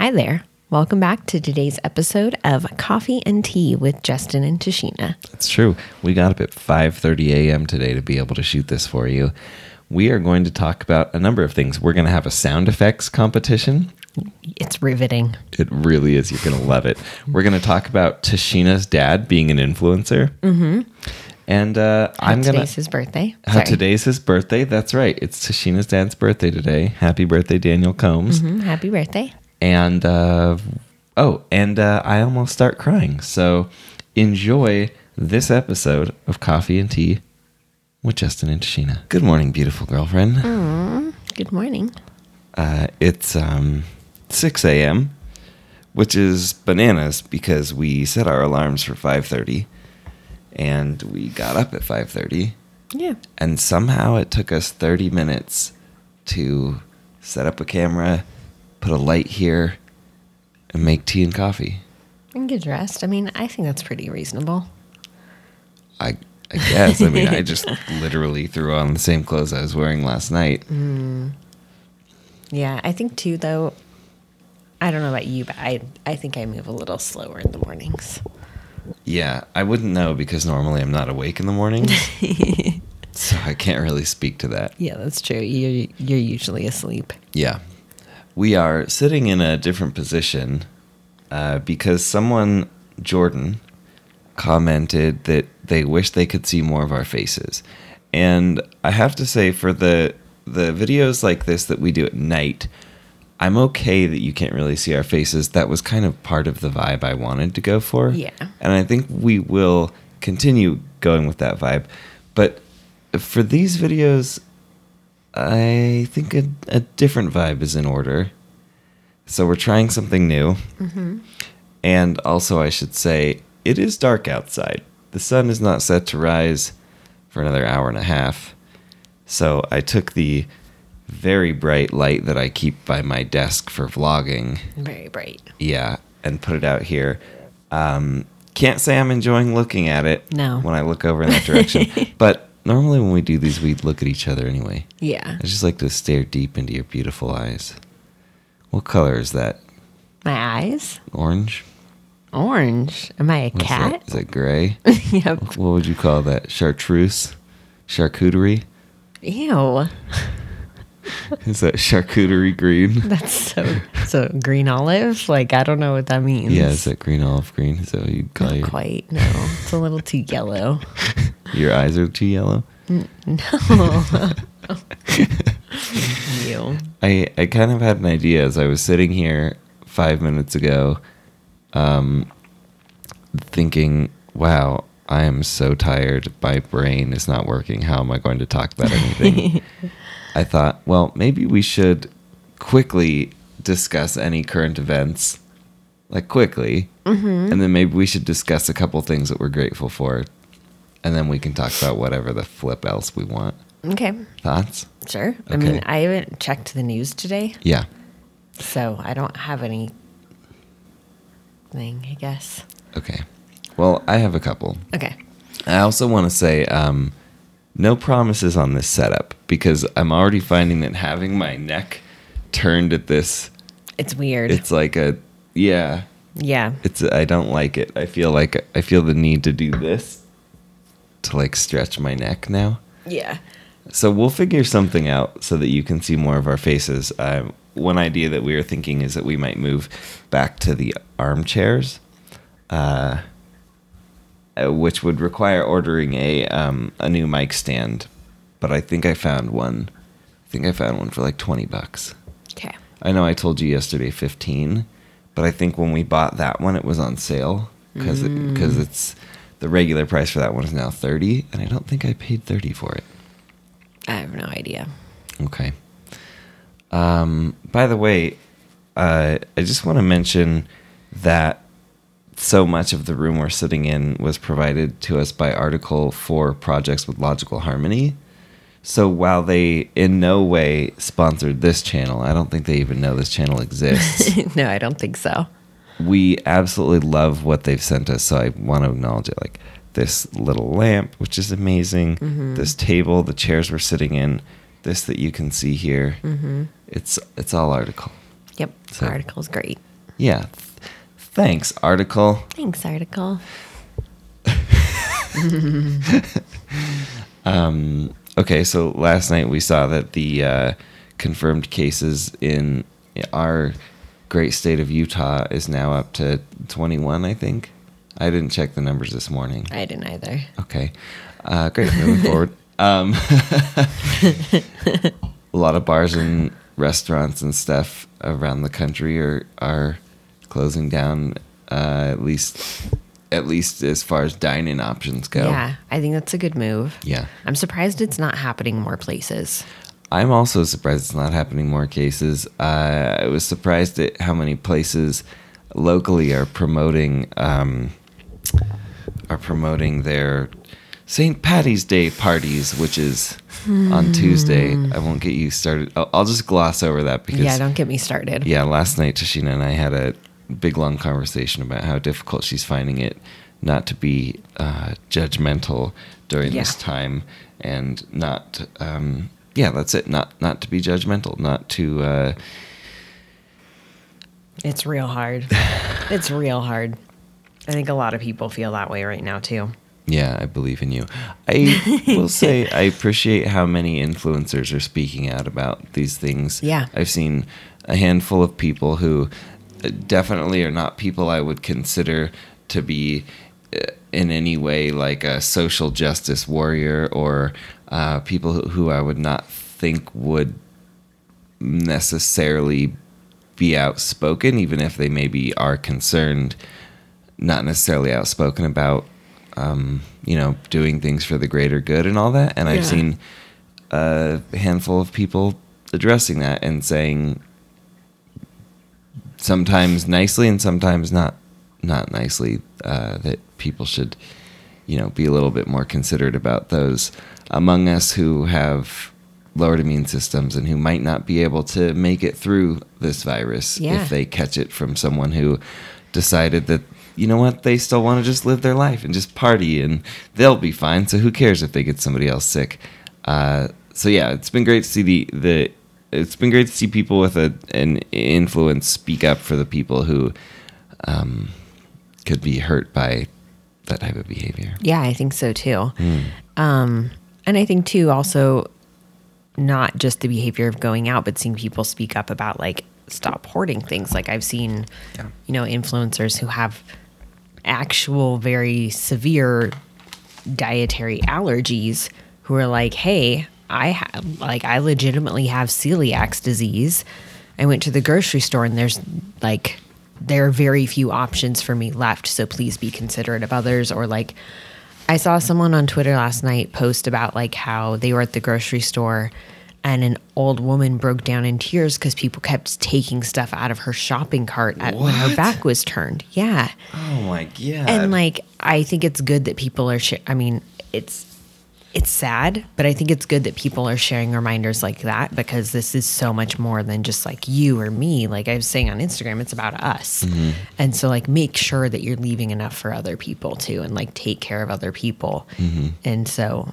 Hi there. Welcome back to today's episode of Coffee and Tea with Justin and Tashina. It's true. We got up at 5:30 a.m. today to be able to shoot this for you. We are going to talk about a number of things. We're going to have a sound effects competition. It's riveting. It really is. You're going to love it. We're going to talk about Tashina's dad being an influencer. Mm-hmm. And uh, I'm gonna. Today's to. his birthday. How today's his birthday. That's right. It's Tashina's dad's birthday today. Happy birthday, Daniel Combs. Mhm, Happy birthday. And uh, oh, and uh, I almost start crying. So enjoy this episode of Coffee and Tea with Justin and Tashina. Good morning, beautiful girlfriend. Good morning. Uh, it's um, 6 a.m., which is bananas because we set our alarms for 5:30, and we got up at 5:30, Yeah. and somehow it took us 30 minutes to set up a camera, put a light here, and make tea and coffee. And get dressed. I mean, I think that's pretty reasonable. I I guess. I mean, I just literally threw on the same clothes I was wearing last night. Mm. Yeah, I think too though. I don't know about you, but I I think I move a little slower in the mornings. Yeah, I wouldn't know because normally I'm not awake in the morning. so I can't really speak to that. Yeah, that's true. You're you're usually asleep. Yeah. We are sitting in a different position uh, because someone, Jordan, commented that they wish they could see more of our faces. And I have to say, for the the videos like this that we do at night, I'm okay that you can't really see our faces. That was kind of part of the vibe I wanted to go for. Yeah. And I think we will continue going with that vibe. But for these videos, I think a, a different vibe is in order. So we're trying something new. And also, I should say, it is dark outside. The sun is not set to rise for another hour and a half. So I took the very bright light that I keep by my desk for vlogging. Very bright. Yeah, and put it out here. Um, can't say I'm enjoying looking at it. No. When I look over in that direction, but normally when we do these, we look at each other anyway. Yeah. I just like to stare deep into your beautiful eyes. What color is that? My eyes? Orange? Orange. Am I a What's cat? That? Is that gray? yep. what would you call that? Chartreuse? Charcuterie? Ew. Is that charcuterie green? That's so so green olive. Like I don't know what that means. yeah, is that green olive green? Is that what you'd call Not your, quite. No, it's a little too yellow. your eyes are too yellow? Ew. I, I kind of had an idea as I was sitting here five minutes ago, um, thinking, wow, I am so tired. My brain is not working. How am I going to talk about anything? I thought, well, maybe we should quickly discuss any current events, like quickly, and then maybe we should discuss a couple things that we're grateful for, and then we can talk about whatever the flip else we want. Okay. Thoughts? Sure. Okay. I mean, I haven't checked the news today, Yeah. so I don't have any thing, I guess. Okay. Well, I have a couple. Okay. I also want to say um, no promises on this setup because I'm already finding that having my neck turned at this, It's weird. it's like a, yeah, yeah. it's, I don't like it. I feel like I feel the need to do this to like stretch my neck now. Yeah. So we'll figure something out so that you can see more of our faces. Um, one idea that we were thinking is that we might move back to the armchairs, uh, uh, which would require ordering a um, a new mic stand. But I think I found one. I think I found one for like twenty bucks. Okay. I know I told you yesterday fifteen, but I think when we bought that one, it was on sale because because it's the regular price for that one is now thirty, and I don't think I paid thirty for it. I have no idea. Okay. Um, by the way, uh, I just want to mention that so much of the room we're sitting in was provided to us by Article 4 Projects with Logical Harmony. So while they in no way sponsored this channel, I don't think they even know this channel exists. no, I don't think so. we absolutely love what they've sent us. So I want to acknowledge it. Like this little lamp, which is amazing. Mm-hmm. This table, the chairs we're sitting in, this that you can see here. Mm-hmm. It's it's all article. Yep. So- Article's great. Yeah. Th- Thanks, article. Thanks, article. Um, okay, so last night we saw that the uh, confirmed cases in our great state of Utah is now up to 21, I think. I didn't check the numbers this morning. I didn't either. Okay. Uh, great. Moving forward. Um, a lot of bars and restaurants and stuff around the country are are closing down. Uh, at least, at least as far as dining options go. Yeah, I think that's a good move. Yeah. I'm surprised it's not happening more places. I'm also surprised it's not happening more cases. Uh, I was surprised at how many places locally are promoting um, are promoting their St. Patty's Day parties, which is on Tuesday. I won't get you started. I'll, I'll just gloss over that because yeah, don't get me started. yeah, last night Tashina and I had a big long conversation about how difficult she's finding it not to be uh, judgmental during this time and not um, yeah that's it not not to be judgmental not to uh, It's real hard. it's real hard. I think a lot of people feel that way right now too. yeah I believe in you I will say I appreciate how many influencers are speaking out about these things Yeah. I've seen a handful of people who definitely are not people I would consider to be uh, in any way like a social justice warrior or uh, people who, who I would not think would necessarily be outspoken, even if they maybe are concerned, not necessarily outspoken about, um, you know, doing things for the greater good and all that. And I've seen a handful of people addressing that and saying sometimes nicely and sometimes not not nicely uh, that people should you know be a little bit more considerate about those among us who have lowered immune systems and who might not be able to make it through this virus Yeah. if they catch it from someone who decided that you know what they still want to just live their life and just party and they'll be fine so who cares if they get somebody else sick uh, so yeah it's been great to see the the it's been great to see people with a an influence speak up for the people who um, could be hurt by that type of behavior Yeah, I think so too. Hmm. Um, and I think too, also, not just the behavior of going out, but seeing people speak up about like stop hoarding things. Like I've seen, Yeah. you know, influencers who have actual very severe dietary allergies who are like, hey, I have like I legitimately have celiac disease. I went to the grocery store and there's like there are very few options for me left, so please be considerate of others or like I saw someone on Twitter last night post about like how they were at the grocery store and an old woman broke down in tears because people kept taking stuff out of her shopping cart at, when her back was turned. Yeah oh my god and like i think it's good that people are sh- i mean it's it's sad but i think it's good that people are sharing reminders like that because this is so much more than just like you or me. Like i was saying on instagram it's about us. Mm-hmm. And so like make sure that you're leaving enough for other people too and like take care of other people. Mm-hmm. And so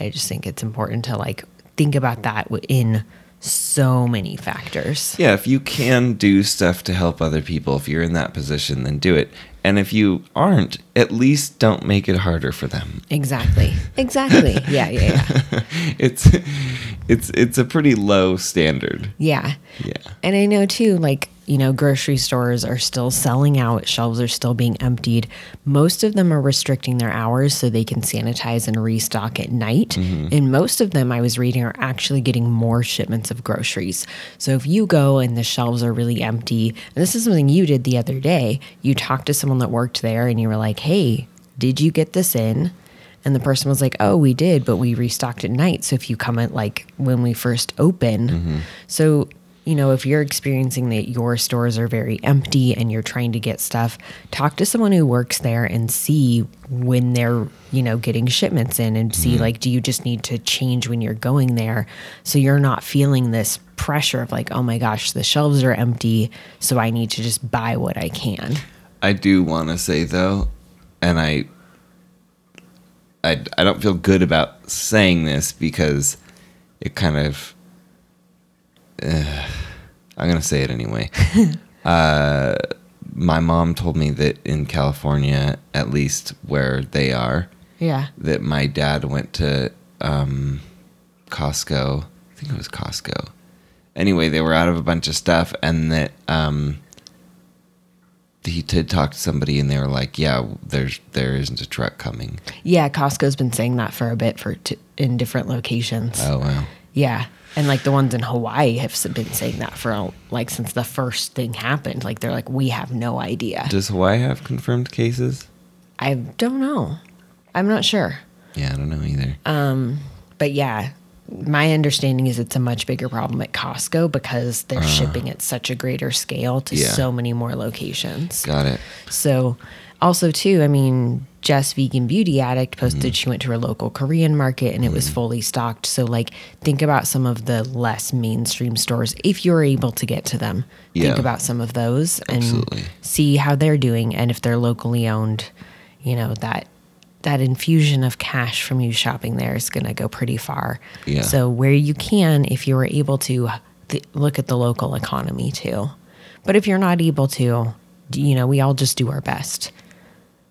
i just think it's important to like think about that in so many factors. Yeah if you can do stuff to help other people if you're in that position then do it. And if you aren't at least don't make it harder for them. Exactly. Exactly. Yeah yeah yeah. It's it's it's a pretty low standard. Yeah. Yeah. And I know too, like, you know, grocery stores are still selling out, shelves are still being emptied. Most of them are restricting their hours so they can sanitize and restock at night. Mm-hmm. And most of them, I was reading, are actually getting more shipments of groceries. So if you go and the shelves are really empty, and this is something you did the other day, you talked to someone that worked there and you were like, hey, did you get this in? And the person was like, "Oh, we did, but we restocked at night. So if you come at like when we first open, mm-hmm. so you know if you're experiencing that your stores are very empty and you're trying to get stuff, talk to someone who works there and see when they're you know getting shipments in and see mm-hmm. like, do you just need to change when you're going there so you're not feeling this pressure of like, oh my gosh, the shelves are empty, so I need to just buy what I can. I do want to say though, and I, I, I don't feel good about saying this because it kind of, uh, I'm gonna say it anyway. uh, my mom told me that in California, at least where they are, Yeah. that my dad went to um, Costco. I think it was Costco. Anyway, they were out of a bunch of stuff, and that um, he did talk to somebody, and they were like, "Yeah, there's there isn't a truck coming." Yeah, Costco's been saying that for a bit for t- in different locations. Oh wow. Yeah. And like the ones in Hawaii have been saying that for like since the first thing happened. Like they're like, we have no idea. Does Hawaii have confirmed cases? I don't know. I'm not sure. Yeah, I don't know either. Um, But yeah, my understanding is it's a much bigger problem at Costco because they're shipping at such a greater scale to Uh. Yeah. so many more locations. Got it. So, also too, I mean, Jess Vegan Beauty Addict posted Mm-hmm. she went to her local Korean market and it was fully stocked. So, like, think about some of the less mainstream stores if you're able to get to them. Yeah. Think about some of those and Absolutely. see how they're doing and if they're locally owned. You know that that infusion of cash from you shopping there is going to go pretty far. Yeah. So, where you can, if you are able to, th- look at the local economy too. But if you're not able to, you know, we all just do our best.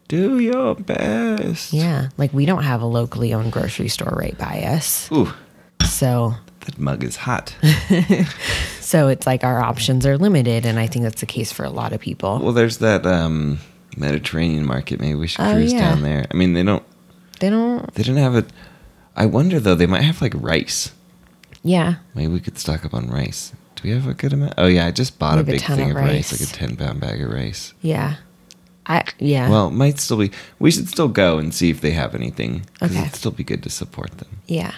Do your best. Yeah. Like we don't have a locally owned grocery store right by us. Ooh, So, that mug is hot. so it's like our options are limited. And I think that's the case for a lot of people. well, there's that um, Mediterranean market. Maybe we should Oh, cruise yeah. down there. I mean, they don't. They don't, They didn't have it. I wonder though. They might have like rice. yeah. Maybe we could stock up on rice. Do we have a good amount? Oh yeah, I just bought a a big ton thing of of rice. rice. like a ten pound bag of rice. Yeah. I, yeah. Well, might still be. We should still go and see if they have anything. Okay. it'd still be good to support them. yeah.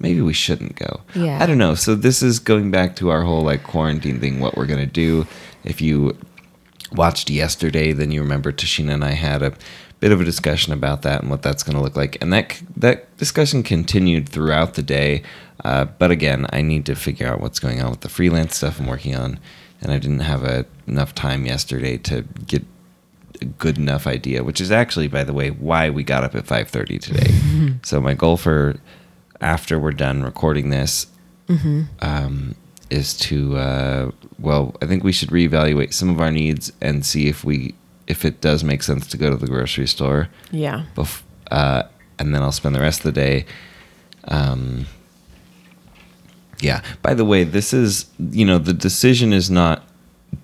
Maybe we shouldn't go. Yeah. I don't know. So this is going back to our whole like quarantine thing. What we're gonna do? If you watched yesterday, then you remember Tashina and I had a bit of a discussion about that and what that's going to look like. And that that discussion continued throughout the day. Uh, but again, I need to figure out what's going on with the freelance stuff I'm working on, and I didn't have a, enough time yesterday to get good enough idea. Which is actually, by the way, why we got up at 5:30 today. so my goal for after we're done recording this um, is to uh, well, I think we should reevaluate some of our needs and see if we if it does make sense to go to the grocery store. Yeah. Bef- uh, and then I'll spend the rest of the day. Um, yeah. By the way, this is you know the decision is not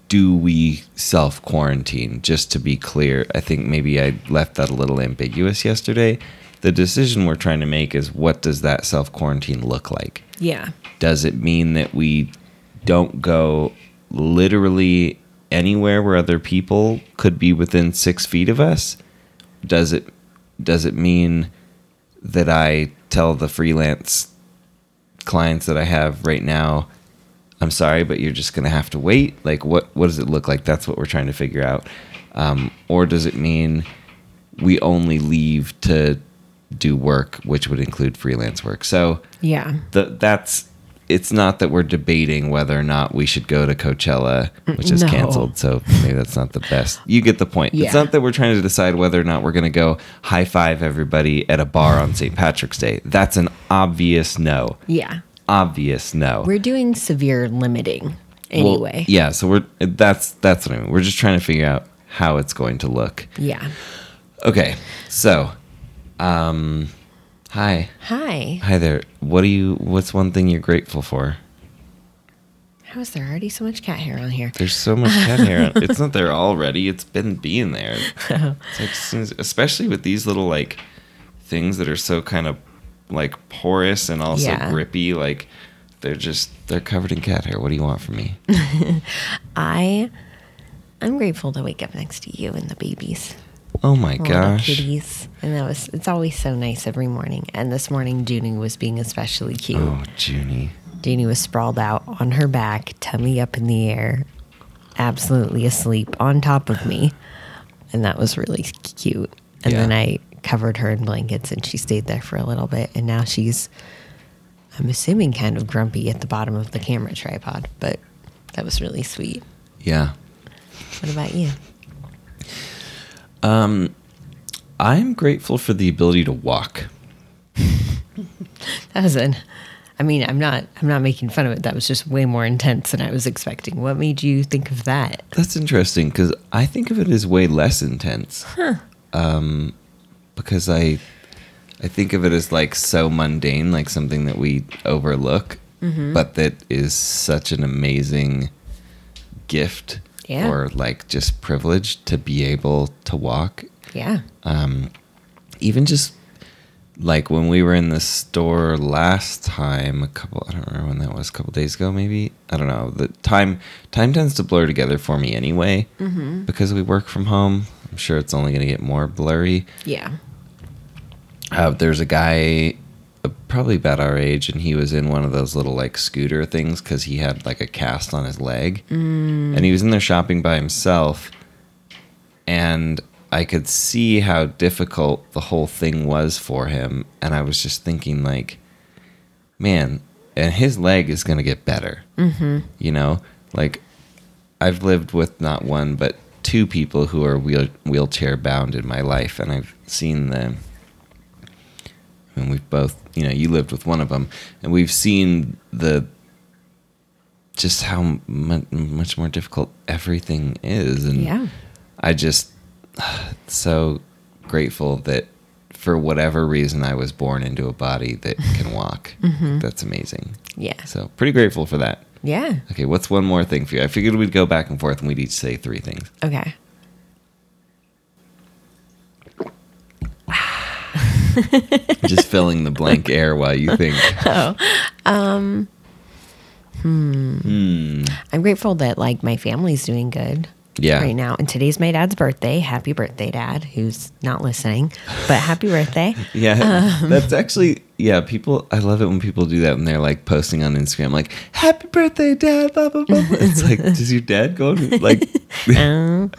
do we self quarantine. Just to be clear, I think maybe I left that a little ambiguous yesterday. The decision we're trying to make is what does that self quarantine look like? Yeah. does it mean that we don't go literally anywhere where other people could be within six feet of us does it does it mean that i tell the freelance clients that i have right now i'm sorry but you're just going to have to wait like what what does it look like that's what we're trying to figure out um, or does it mean we only leave to do work which would include freelance work so Yeah. the, that's it's not that we're debating whether or not we should go to Coachella, which is No. canceled. So maybe that's not the best. You get the point. Yeah. It's not that we're trying to decide whether or not we're going to go high five everybody at a bar on St. Patrick's Day. That's an obvious no. Yeah. Obvious no. We're doing severe limiting Well, anyway. yeah. So we're that's that's what I mean. We're just trying to figure out how it's going to look. yeah. Okay. So, um, hi, Hi. hi there. What do you? What's one thing you're grateful for? How is there already so much cat hair on here? There's so much cat hair. on- It's not there already. It's been being there. It's like, especially with these little like things that are so kind of like porous and also Yeah. grippy. Like they're just they're covered in cat hair. What do you want from me? I I'm grateful to wake up next to you and the babies. Oh my little gosh! kitties. And that was it's always so nice every morning. And this morning Junie was being especially cute. Oh, Junie. Junie was sprawled out on her back, tummy up in the air, absolutely asleep on top of me. And that was really cute. And Yeah. then I covered her in blankets and she stayed there for a little bit. And now she's, I'm assuming, kind of grumpy at the bottom of the camera tripod. But that was really sweet. Yeah. What about you? Um, I'm grateful for the ability to walk. That was an I mean, I'm not I'm not making fun of it. That was just way more intense than I was expecting. What made you think of that? That's interesting because I think of it as way less intense. Huh. Um, because I, I think of it as like so mundane, like something that we overlook, but that is such an amazing gift Yeah. or like just privilege to be able to walk. Yeah. Um, even just like when we were in the store last time, a couple I don't remember when that was, a couple days ago maybe. I don't know. The time time tends to blur together for me anyway because we work from home. I'm sure it's only going to get more blurry. Yeah. Uh, there's a guy uh, probably about our age and he was in one of those little like scooter things because he had like a cast on his leg. And he was in there shopping by himself and i could see how difficult the whole thing was for him and i was just thinking like man and his leg is going to get better. Mm-hmm. you know? Like i've lived with not one but two people who are wheel- wheelchair bound in my life and i've seen them and we've both you know you lived with one of them and we've seen the just how mu- much more difficult everything is and Yeah. i just so grateful that for whatever reason i was born into a body that can walk mm-hmm. that's amazing Yeah. so pretty grateful for that Yeah. okay what's one more thing for you i figured we'd go back and forth and we'd each say three things Okay. just filling the blank air while you think Um. Hmm. I'm grateful that like my family's doing good. Yeah. Right now. And today's my dad's birthday. Happy birthday, Dad, who's not listening. But happy birthday. Yeah, Um, that's actually yeah. People, I love it when people do that when they're like posting on Instagram, like "Happy birthday, Dad!" Blah blah blah. It's like, does your dad go like? Um,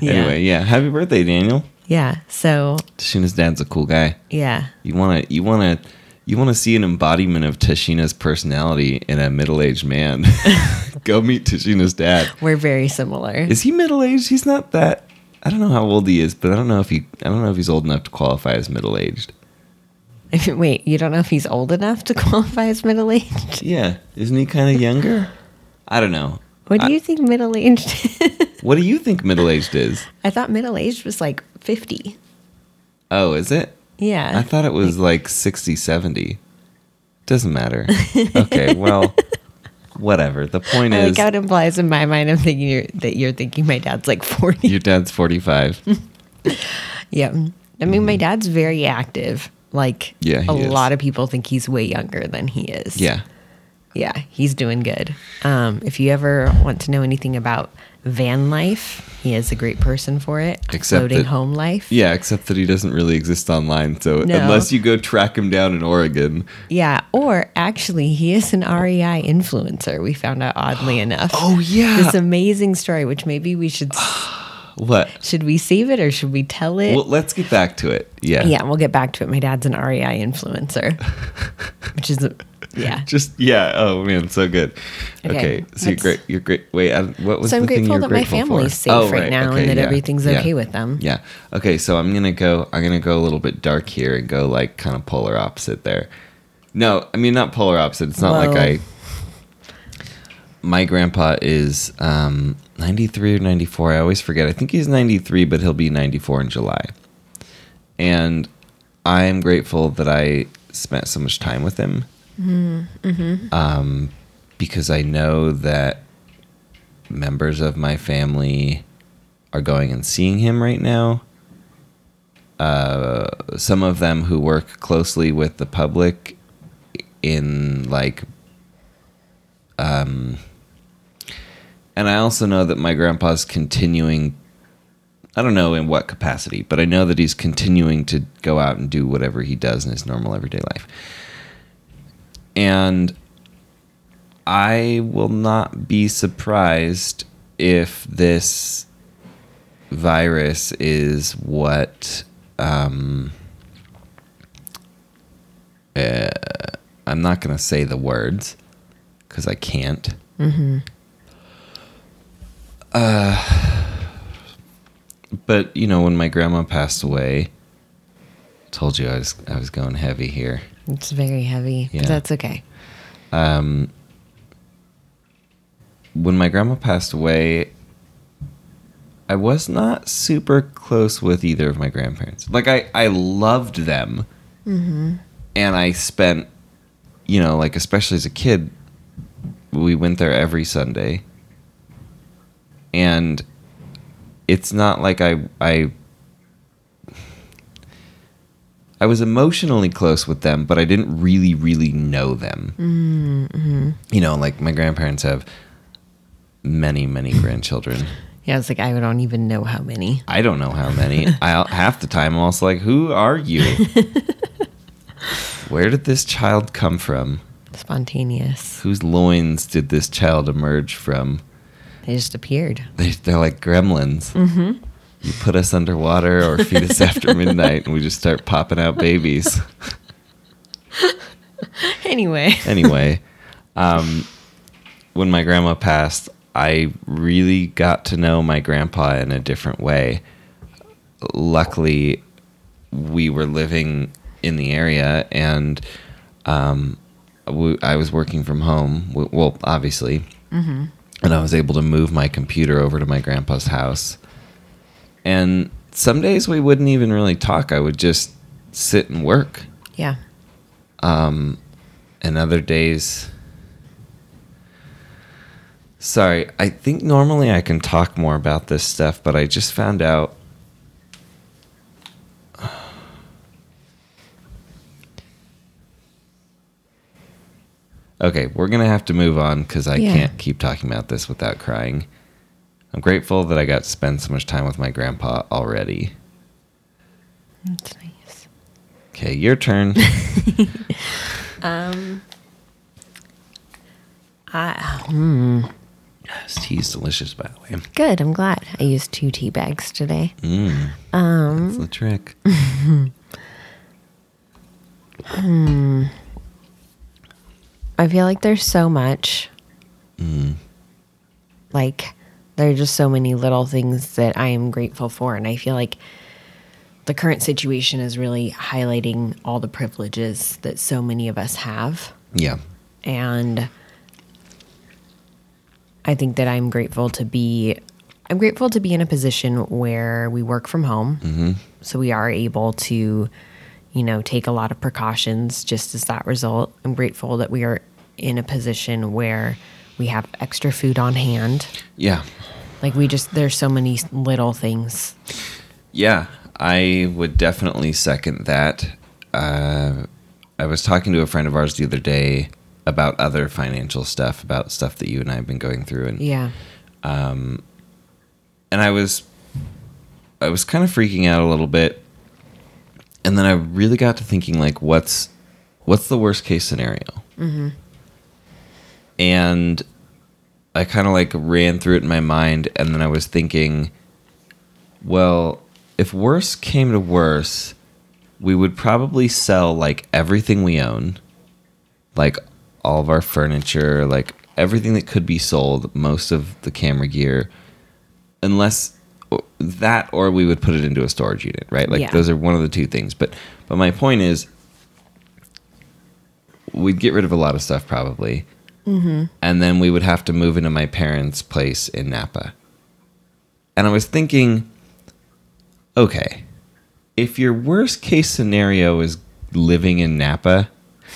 yeah. Anyway, yeah. Happy birthday, Daniel. Yeah. So Tashina's dad's a cool guy. yeah. You want to, you want to, you want to see an embodiment of Tashina's personality in a middle-aged man. go meet Tashina's dad. We're very similar. Is he middle-aged? He's not that. I don't know how old he is, but I don't know if he. I don't know if he's old enough to qualify as middle-aged. Wait, you don't know if he's old enough to qualify as middle aged? Yeah, isn't he kind of younger? I don't know. What do you think middle aged What do you think middle aged is? I thought middle aged was like 50. Oh, is it? Yeah. I thought it was like 60, 70. Doesn't matter. Okay, well, whatever. The point I is, like how it implies in my mind I'm thinking you're, that you're thinking my dad's like 40. your dad's 45. Yeah. I mean, my mm-hmm. dad's very active. Like, Yeah, a is. lot of people think he's way younger than he is. yeah. Yeah, he's doing good. Um, if you ever want to know anything about van life, he is a great person for it. Except Floating that- home life. Yeah, except that he doesn't really exist online. So No. unless you go track him down in Oregon. Yeah, or actually, he is an REI influencer. We found out oddly enough. Oh, yeah. This amazing story, which maybe we should What? should we save it or should we tell it? Well, let's get back to it. Yeah. yeah, we'll get back to it. My dad's an REI influencer, which is a, yeah. Just yeah. Oh man, so good. Okay, Okay, so you're great. You're great. Wait, I, what was So I'm the thing you grateful that my family's for? safe Oh, right now and that yeah, everything's yeah. okay with them. Yeah. Okay, so I'm gonna go. I'm gonna go a little bit dark here and go like kind of polar opposite there. No, I mean not polar opposite. It's not like I. My grandpa is um, 93 or 94. I always forget. I think he's 93, but he'll be 94 in July. And I am grateful that I spent so much time with him. Um, because I know that members of my family are going and seeing him right now. Uh, some of them who work closely with the public in like um and I also know that my grandpa's continuing I don't know in what capacity, but I know that he's continuing to go out and do whatever he does in his normal everyday life. And I will not be surprised if this virus is what um, uh, I'm not going to say the words because I can't. Uh, but you know, when my grandma passed away Told you I was I was going heavy here. It's very heavy. Yeah. But that's okay. Um, when my grandma passed away, I was not super close with either of my grandparents. Like I, I loved them, and I spent, you know, like especially as a kid, we went there every Sunday, and it's not like I, I. I was emotionally close with them, but I didn't really, really know them. You know, like my grandparents have many, many grandchildren. Yeah, it's like I don't even know how many. I don't know how many. I half the time I'm also like, who are you? Where did this child come from? Spontaneous. Whose loins did this child emerge from? They just appeared. They, they're like gremlins. Mm-hmm. You put us underwater or feed us after midnight, and we just start popping out babies. Anyway. anyway, um, when my grandma passed, I really got to know my grandpa in a different way. Luckily, we were living in the area, and um, we, I was working from home. Well, obviously, and I was able to move my computer over to my grandpa's house. And some days we wouldn't even really talk. I would just sit and work Yeah. Um, and other days sorry i think normally i can talk more about this stuff but i just found out okay we're gonna have to move on because i Yeah. can't keep talking about this without crying i'm grateful that i got to spend so much time with my grandpa already That's nice. okay your turn I, hmm. this tea is delicious by the way Good. I'm glad. I used two tea bags today. mm, Um, that's the trick hmm. I feel like there's so much. Mm. Like, there are just so many little things that I am grateful for. And I feel like the current situation is really highlighting all the privileges that so many of us have. yeah And I think that I'm grateful to be. I'm grateful to be in a position where we work from home. Mm-hmm. So we are able to, you know, take a lot of precautions just as that result. I'm grateful that we are in a position where we have extra food on hand. yeah Like we just, there's so many little things. Yeah, I would definitely second that. Uh, I was talking to a friend of ours the other day about other financial stuff, about stuff that you and I have been going through, and Yeah. and I was, I was kind of freaking out a little bit, and then I really got to thinking like, what's, what's the worst case scenario? Mm-hmm. And I kind of like ran through it in my mind, and then I was thinking, well, if worse came to worse, we would probably sell like everything we own, like all of our furniture, like everything that could be sold, most of the camera gear, unless that or we would put it into a storage unit, right? Like Yeah. those are one of the two things. But but my point is we'd get rid of a lot of stuff probably. Mm-hmm. And then we would have to move into my parents' place in Napa. And I was thinking, okay, if your worst case scenario is living in Napa,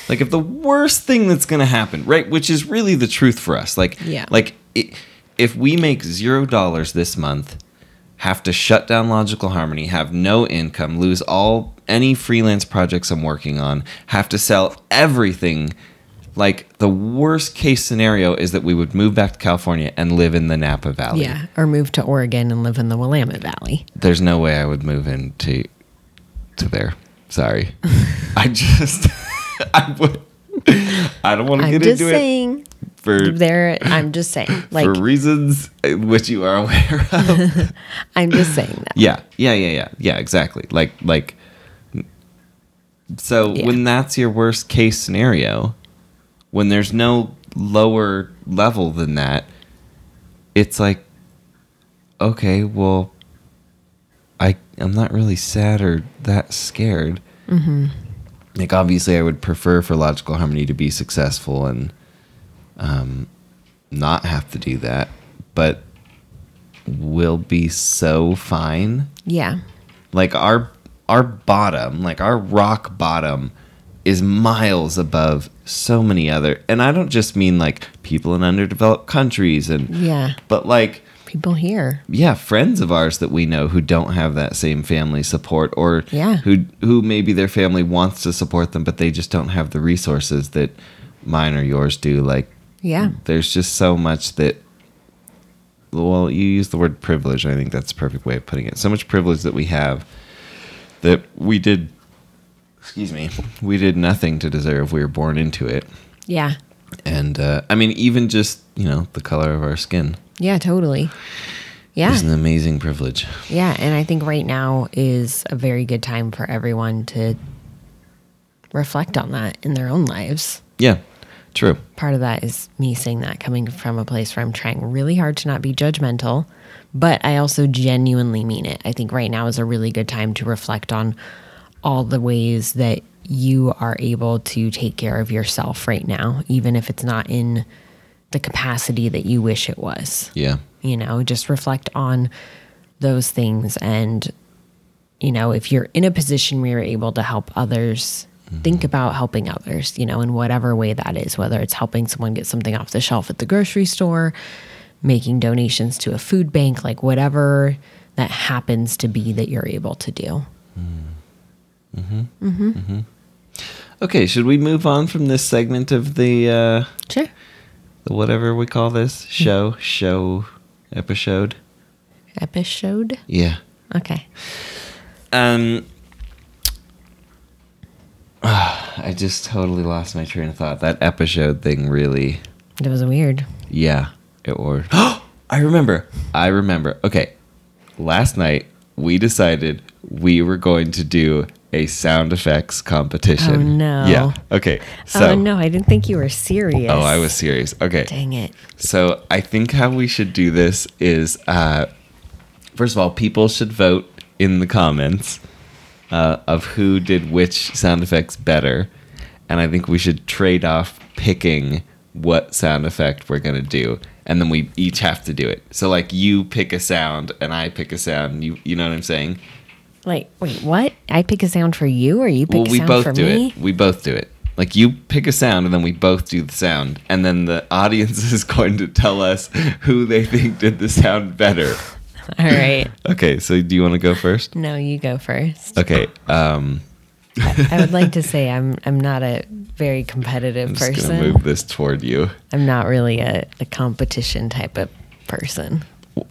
like if the worst thing that's going to happen, right, which is really the truth for us, like Yeah. like i if we make 0 dollars this month, have to shut down Logical Harmony, have no income, lose all any freelance projects I'm working on, have to sell everything. Like the worst case scenario is that we would move back to California and live in the Napa Valley. Yeah. Or move to Oregon and live in the Willamette Valley. There's no way I would move into to there. Sorry. I just I would I don't want to get into it saying. for There, I'm just saying. Like, for reasons eh, which you are aware of. I'm just saying that. Yeah, yeah, yeah, yeah, yeah. Exactly. Like, like. So Yeah. when that's your worst case scenario, when there's no lower level than that, it's like, okay, well, I I'm not really sad or that scared. Like obviously, I would prefer for logical harmony to be successful and um, not have to do that, but we'll be so fine. Yeah. Like our our bottom, like our rock bottom, is miles above so many other. And I don't just mean like people in underdeveloped countries and Yeah. but like People here. yeah, friends of ours that we know who don't have that same family support or Yeah. who who maybe their family wants to support them but they just don't have the resources that mine or yours do like Yeah. there's just so much that well you use the word privilege i think that's the perfect way of putting it so much privilege that we have that we did excuse me we did nothing to deserve we were born into it Yeah. and uh, i mean even just you know the color of our skin Yeah, totally. Yeah. is an amazing privilege Yeah, and I think right now is a very good time for everyone to reflect on that in their own lives. yeah true Part of that is me saying that coming from a place where I'm trying really hard to not be judgmental, but I also genuinely mean it. I think right now is a really good time to reflect on all the ways that you are able to take care of yourself right now, even if it's not in the capacity that you wish it was. Yeah. You know just reflect on those things and you know if you're in a position where you're able to help others mm-hmm. think about helping others you know in whatever way that is whether it's helping someone get something off the shelf at the grocery store making donations to a food bank like whatever that happens to be that you're able to do hmm. Okay should we move on from this segment of the uh sure. the whatever we call this? Show show episode? Episode? Yeah. Okay. Um, I just totally lost my train of thought. That episode thing really, it was weird. Yeah, it was. Oh, I remember. I remember. Okay, last night we decided we were going to do a sound effects competition. Oh, no. Yeah. Okay. So. oh no i didn't think you were serious Oh, I was serious. Okay. dang it So I think how we should do this is, uh, first of all, people should vote in the comments uh, of who did which sound effects better, and I think we should trade off picking what sound effect we're gonna do, and then we each have to do it. So like you pick a sound and I pick a sound. You you know what I'm saying? Like, wait, what? I pick a sound for you, or you pick well, a sound for me? we both do me? it. We both do it. Like you pick a sound and then we both do the sound, and then the audience is going to tell us who they think did the sound better. All right. Okay, so do you want to go first? No, you go first. Okay, um, I, I would like to say I'm I'm not a very competitive I'm just person. gonna move this toward you. I'm not really a, a competition type of person.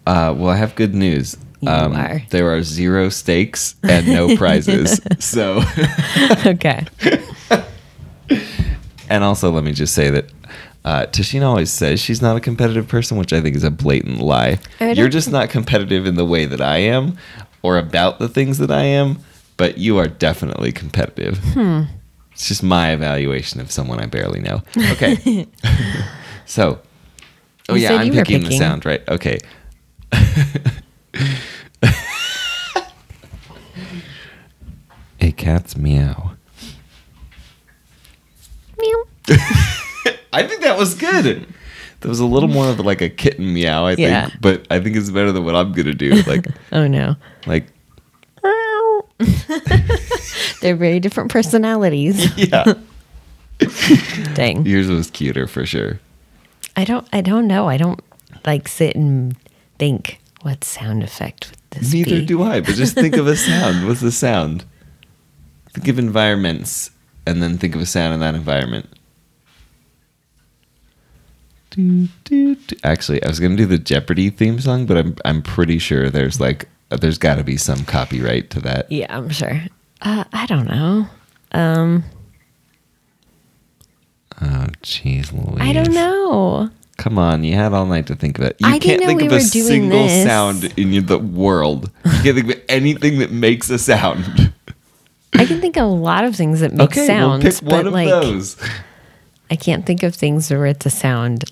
Uh, well, I have good news. Um, are. There are zero stakes and no prizes. so, okay. and also let me just say that uh, Tashina always says she's not a competitive person, which I think is a blatant lie. You're just not competitive in the way that I am, or about the things that I am. But you are definitely competitive. Hmm. It's just my evaluation of someone I barely know. Okay. so, oh You yeah, I'm were picking the sound, right? Okay. A cat's meow. Meow. I think that was good. That was a little more of like a kitten meow, I think, Yeah. but I think it's better than what I'm gonna do. Like, Oh no. like, They're very different personalities. yeah. Dang. Yours was cuter for sure. I don't I don't know. I don't like sit and think what sound effect would this Neither be. do I. But just think of a sound. What's the sound? Think of environments, and then think of a sound in that environment. Do, do, do. Actually, I was gonna do the Jeopardy theme song, but I'm I'm pretty sure there's like there's got to be some copyright to that. Yeah, I'm sure. Uh, I don't know. Um, Oh, jeez, Louise. I don't know. Come on, you had all night to think of it. You I can't think we of a single this. sound in the world. You can't think of anything that makes a sound. I can think of a lot of things that make okay, sounds, well, pick but one of like those. I can't think of things where it's a sound.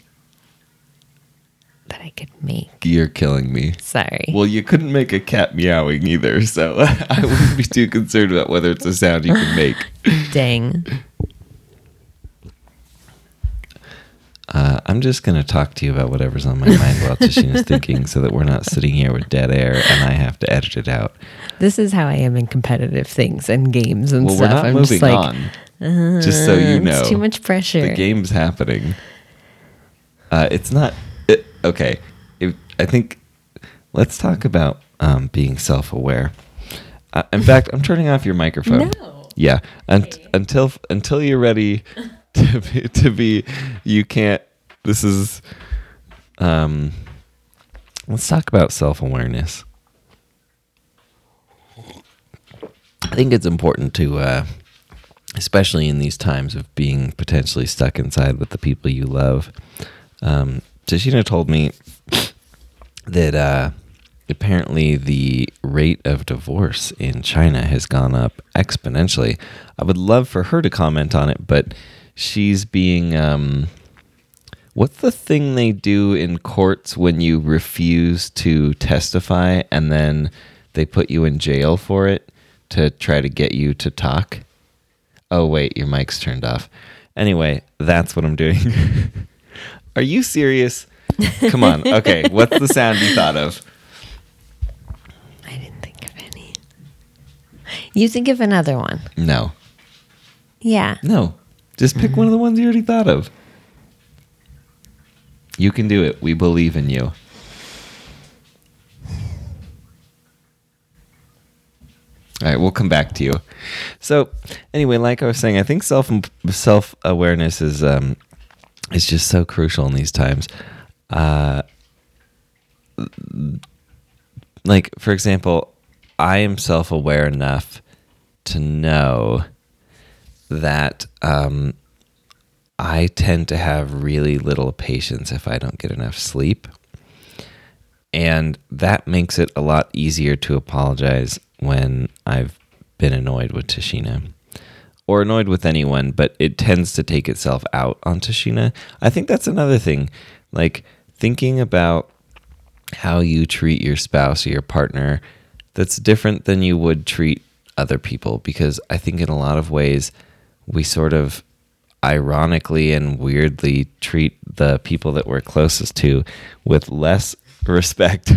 that I could make. You're killing me. Sorry. Well, you couldn't make a cat meowing either, so I wouldn't be too concerned about whether it's a sound you can make. Dang. Uh, I'm just going to talk to you about whatever's on my mind while Tashina's thinking so that we're not sitting here with dead air and I have to edit it out. This is how I am in competitive things and games and Well, stuff. we're not I'm moving just like, on. Just so you "Uh, know. It's too much pressure. The game's happening. Uh, it's not. It, okay. It, I think let's talk about um, being self aware. Uh, in fact, I'm turning off your microphone. No. Yeah. Un- until until you're ready to be, to be, you can't. This is. Um, let's talk about self awareness. I think it's important to, uh, especially in these times of being potentially stuck inside with the people you love. Um, Tashina told me that uh, apparently the rate of divorce in China has gone up exponentially. I would love for her to comment on it, but she's being. Um, what's the thing they do in courts when you refuse to testify and then they put you in jail for it to try to get you to talk? Oh, wait, your mic's turned off. Anyway, that's what I'm doing. Are you serious? Come on. Okay, what's the sound you thought of? I didn't think of any. You think of another one. No. Yeah. No. Just pick one of the ones you already thought of. You can do it. We believe in you. All right, we'll come back to you. So, anyway, like I was saying, I think self self awareness is um is just so crucial in these times. Uh, like for example, I am self aware enough to know that um, I tend to have really little patience if I don't get enough sleep. And that makes it a lot easier to apologize when I've been annoyed with Tashina or annoyed with anyone, but it tends to take itself out on Tashina. I think that's another thing. Like thinking about how you treat your spouse or your partner that's different than you would treat other people because I think in a lot of ways we sort of ironically and weirdly treat the people that we're closest to with less respect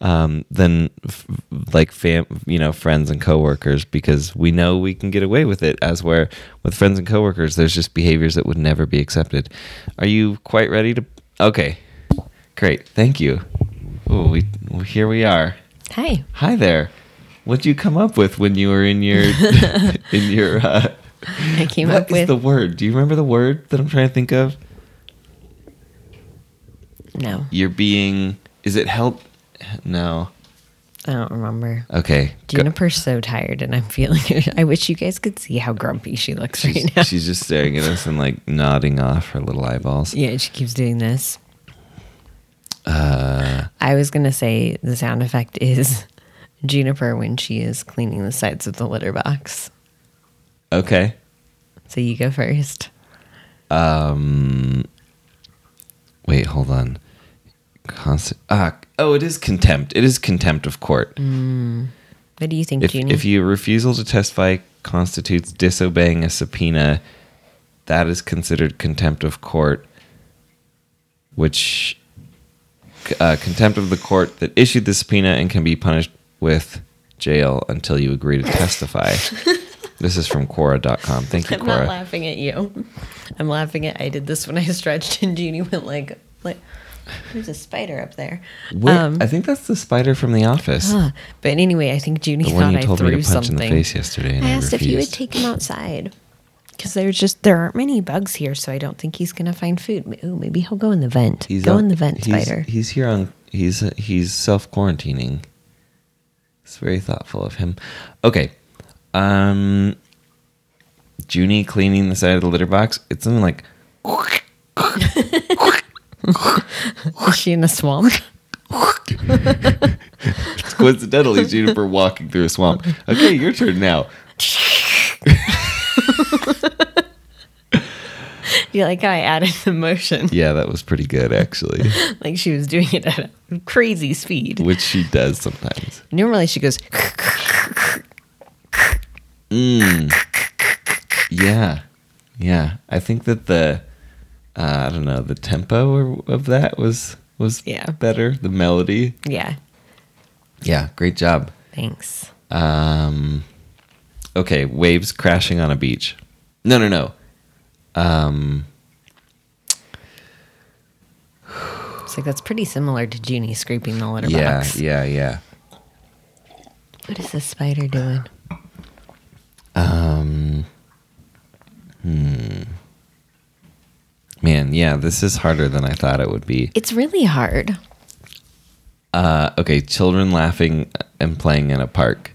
um, than f- like fam, you know, friends and coworkers because we know we can get away with it. As where with friends and coworkers, there's just behaviors that would never be accepted. Are you quite ready to? Okay, great, thank you. Oh, we well, here we are. Hi. Hi there. What'd you come up with when you were in your in your? Uh, I came what up is with the word? Do you remember the word that I'm trying to think of? no. You're being. Is it help? No. I don't remember. Okay. go- Juniper's so tired, and I'm feeling. I wish you guys could see how grumpy she looks She's, right now. she's just staring at us and like nodding off her little eyeballs. yeah, she keeps doing this. Uh, I was gonna say the sound effect is Juniper when she is cleaning the sides of the litter box. okay. So you go first. Um. Wait, hold on. Constant. Ah. Oh, it is contempt. It is contempt of court. What do you think, if, Junie? if your refusal to testify constitutes disobeying a subpoena, that is considered contempt of court, which uh, contempt of the court that issued the subpoena and can be punished with jail until you agree to testify. this is from Quora.com. Thank you, I'm not laughing at you. I'm laughing at I did this when I stretched and Junie went like like there's a spider up there. Where- Um, I think that's the spider from The Office. huh. But anyway, I think Junie the thought I told me threw to punch something. in the face yesterday. And I I, asked if you would take him outside because there's just there aren't many bugs here, so I don't think he's gonna find food. Ooh, maybe he'll go in the vent. He's go on- in the vent, he's- spider. He's here on. He's he's self quarantining. It's very thoughtful of him. Okay, um, Junie cleaning the side of the litter box. It's something like Is she in a swamp? coincidentally Juniper walking through a swamp. Okay, your turn now. You like how I added the motion? Yeah, that was pretty good actually. Like she was doing it at a crazy speed. Which she does sometimes. Normally she goes, mm. Yeah. Yeah. I think that the uh, I don't know, the tempo of that was was Yeah. better, the melody. yeah, Yeah, great job. thanks. Um Okay, waves crashing on a beach. No, no, no. Um It's like that's pretty similar to Junie scraping the litter yeah, box. yeah, yeah. Yeah. What is this spider doing? Um Hmm. Man, yeah, this is harder than I thought it would be. It's really hard. Uh, okay, children laughing and playing in a park.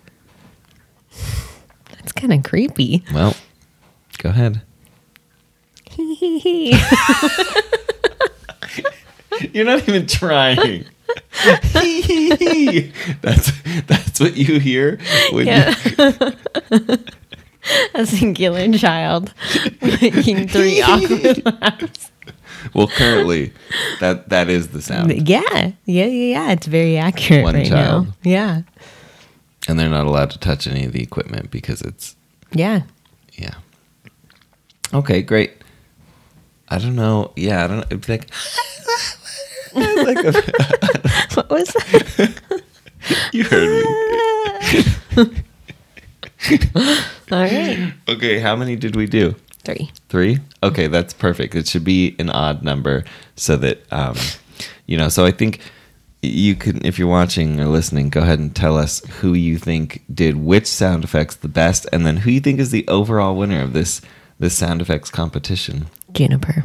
That's kind of creepy. Well, go ahead. You're not even trying. hee hee hee. that's that's what you hear when Yeah. you, A singular child making three awkward laughs. well currently that that is the sound Yeah, yeah, yeah, yeah. It's very accurate One right child. now. Yeah, and they're not allowed to touch any of the equipment because it's yeah. yeah. Okay, great. I don't know. Yeah, I don't know. It'd be like like a, What was that? you heard me. All right, Okay, how many did we do? three. Three? Okay, that's perfect. It should be an odd number so that, um, you know, so I think you can, if you're watching or listening, go ahead and tell us who you think did which sound effects the best and then who you think is the overall winner of this, this sound effects competition. Juniper.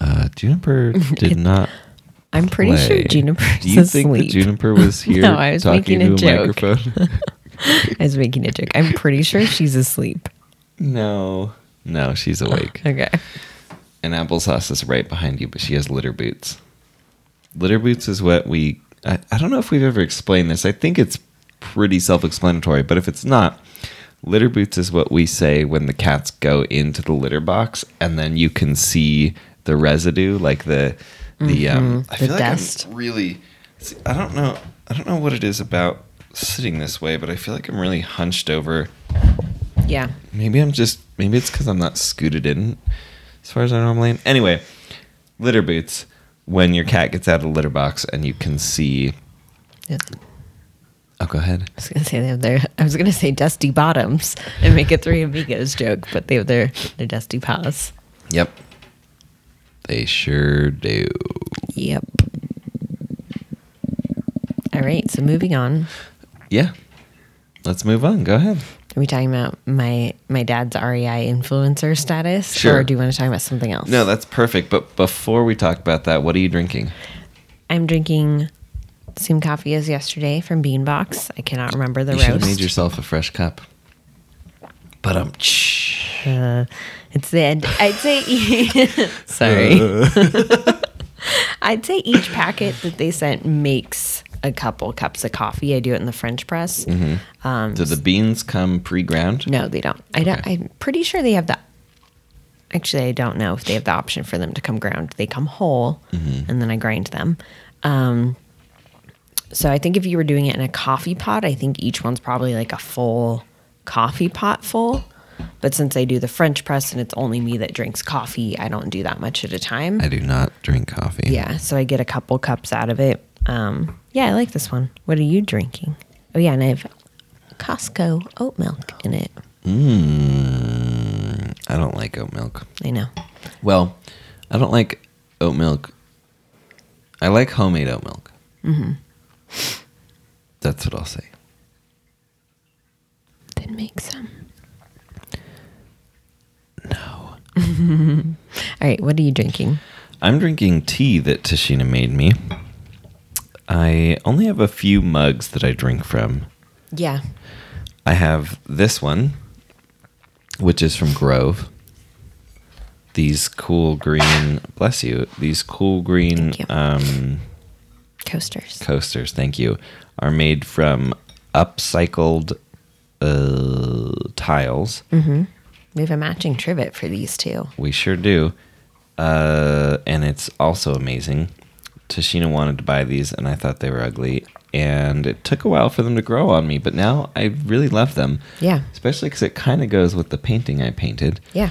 Uh, Juniper did not. I'm pretty sure. Juniper's Do you think asleep. that Juniper was here No, I was talking making to a joke. microphone? I was making a joke. I'm pretty sure she's asleep. no. No, she's awake. Okay. And applesauce is right behind you, but she has litter boots. Litter boots is what we. I, I don't know if we've ever explained this. I think it's pretty self explanatory, but if it's not, litter boots is what we say when the cats go into the litter box and then you can see the residue, like the. The, um, I the feel dust. like I'm really. See, I don't know. I don't know what it is about sitting this way, but I feel like I'm really hunched over Yeah. Maybe I'm just maybe it's because I'm not scooted in as far as I normally am. Anyway, litter boots. When your cat gets out of the litter box and you can see. Yeah. Oh, go ahead. I was gonna say they have their. I was gonna say dusty bottoms and make a three amigos joke, but they have their their dusty paws. Yep. They sure do. Yep. All right. So moving on. Yeah. Let's move on. Go ahead. Are we talking about my my dad's REI influencer status, Sure. or do you want to talk about something else? No, that's perfect. But before we talk about that, what are you drinking? I'm drinking same coffee as yesterday from Beanbox. I cannot remember the you should have roast. made yourself a fresh cup. But um, Uh, it's the end. I'd say. sorry. I'd say each packet that they sent makes a couple cups of coffee. I do it in the French press. Um, do the beans come pre-ground? no, they don't. I don't. Okay. I'm pretty sure they have the. Actually, I don't know if they have the option for them to come ground. They come whole, and then I grind them. Um, so I think if you were doing it in a coffee pot, I think each one's probably like a full coffee pot full. But since I do the French press and it's only me that drinks coffee, I don't do that much at a time. I do not drink coffee. yeah, so I get a couple cups out of it. Um, yeah, I like this one. What are you drinking? Oh yeah, and I have Costco oat milk in it. Mm, I don't like oat milk. I know. Well, I don't like oat milk. I like homemade oat milk. Mm-hmm. That's what I'll say. Then make some. No. All right, what are you drinking? I'm drinking tea that Tashina made me. I only have a few mugs that I drink from. Yeah. I have this one, which is from Grove. These cool green, bless you, these cool green Thank you. um, Coasters. coasters, thank you, are made from upcycled uh, tiles. We have a matching trivet for these two. We sure do. Uh, and it's also amazing. Tashina wanted to buy these, and I thought they were ugly. And it took a while for them to grow on me, but now I really love them. Yeah. Especially because it kind of goes with the painting I painted. Yeah.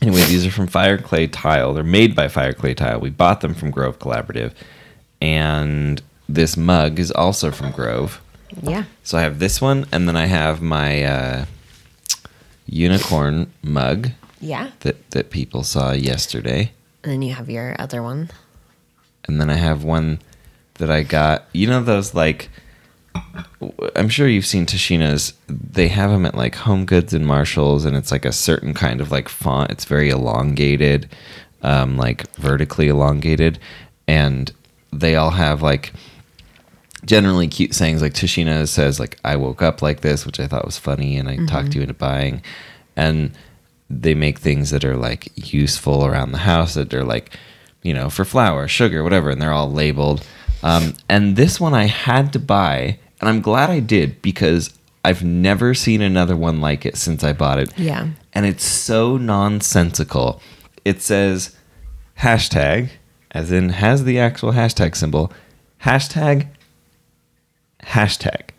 Anyway, these are from Fireclay Tile. They're made by Fireclay Tile. We bought them from Grove Collaborative. And this mug is also from Grove. Yeah. So I have this one, and then I have my uh, unicorn mug Yeah. that, that people saw yesterday. And then you have your other one. And then I have one that I got. You know those like I'm sure you've seen Tashina's. They have them at like HomeGoods and Marshalls, and it's like a certain kind of like font. It's very elongated, um, like vertically elongated, and they all have like generally cute sayings. Like Tashina says, like "I woke up like this," which I thought was funny, and I talked you into buying. And they make things that are like useful around the house that are like, you know, for flour, sugar, whatever, and they're all labeled. Um, and this one I had to buy, and I'm glad I did because I've never seen another one like it since I bought it. Yeah. And it's so nonsensical. It says hashtag, as in has the actual hashtag symbol, hashtag, hashtag,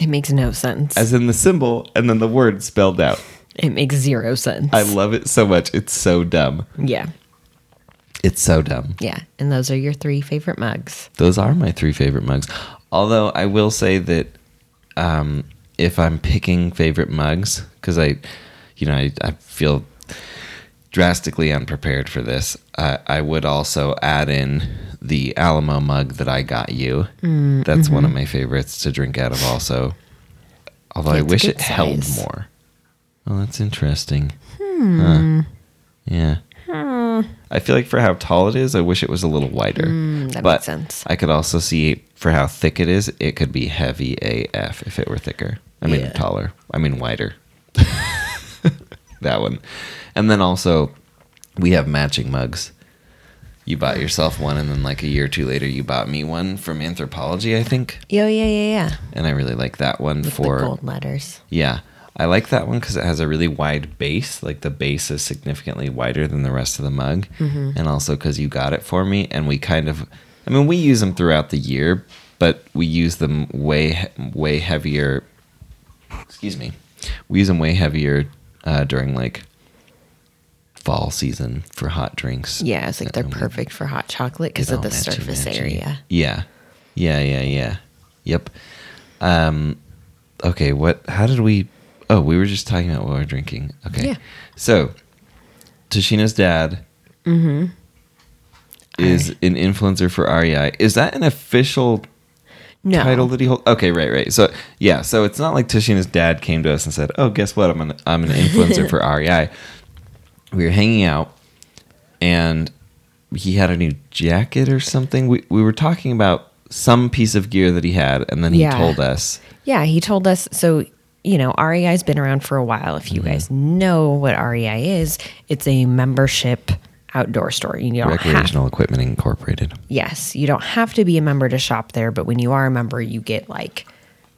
It makes no sense. as in the symbol and then the word spelled out. it makes zero sense. I love it so much. It's so dumb. yeah. It's so dumb. Yeah. And those are your three favorite mugs. Those are my three favorite mugs. Although I will say that um, if I'm picking favorite mugs, because I, you know, I, I feel drastically unprepared for this, I, I would also add in the Alamo mug that I got you. Mm, That's one of mm-hmm. my favorites to drink out of, also. Although Yeah, I wish it held more. Oh, that's interesting. Hmm. Huh. Yeah. I feel like for how tall it is, I wish it was a little wider. Mm, that but makes sense. I could also see for how thick it is, it could be heavy AF if it were thicker. I mean, Yeah. taller. I mean, wider. That one. And then also, we have matching mugs. You bought yourself one, and then like a year or two later, you bought me one from Anthropologie, I think. Yeah, yeah, yeah, yeah. And I really like that one With for gold letters. yeah. I like that one because it has a really wide base. Like the base is significantly wider than the rest of the mug. Mm-hmm. And also because you got it for me. And we kind of, I mean, we use them throughout the year, but we use them way, way heavier. Excuse me. We use them way heavier uh, during like fall season for hot drinks. Yeah, it's like they're Um, perfect for hot chocolate because of the matchy surface matchy. area. Yeah. Yeah, yeah, yeah. Yep. Um okay, what how did we Oh, we were just talking about what we're drinking. Okay. Yeah. So, Tashina's dad Mm-hmm. is an influencer for REI. Is that an official No. title that he holds? Okay, right, right. So, yeah, so it's not like Tashina's dad came to us and said, "Oh, guess what? I'm an I'm an influencer for REI." We were hanging out and he had a new jacket or something. We we were talking about some piece of gear that he had and then he Yeah. told us Yeah, he told us. So, you know, REI's been around for a while. If you Mm-hmm. guys know what REI is, it's a membership outdoor store. You don't have, Recreational Equipment Incorporated. yes, you don't have to be a member to shop there, but when you are a member, you get like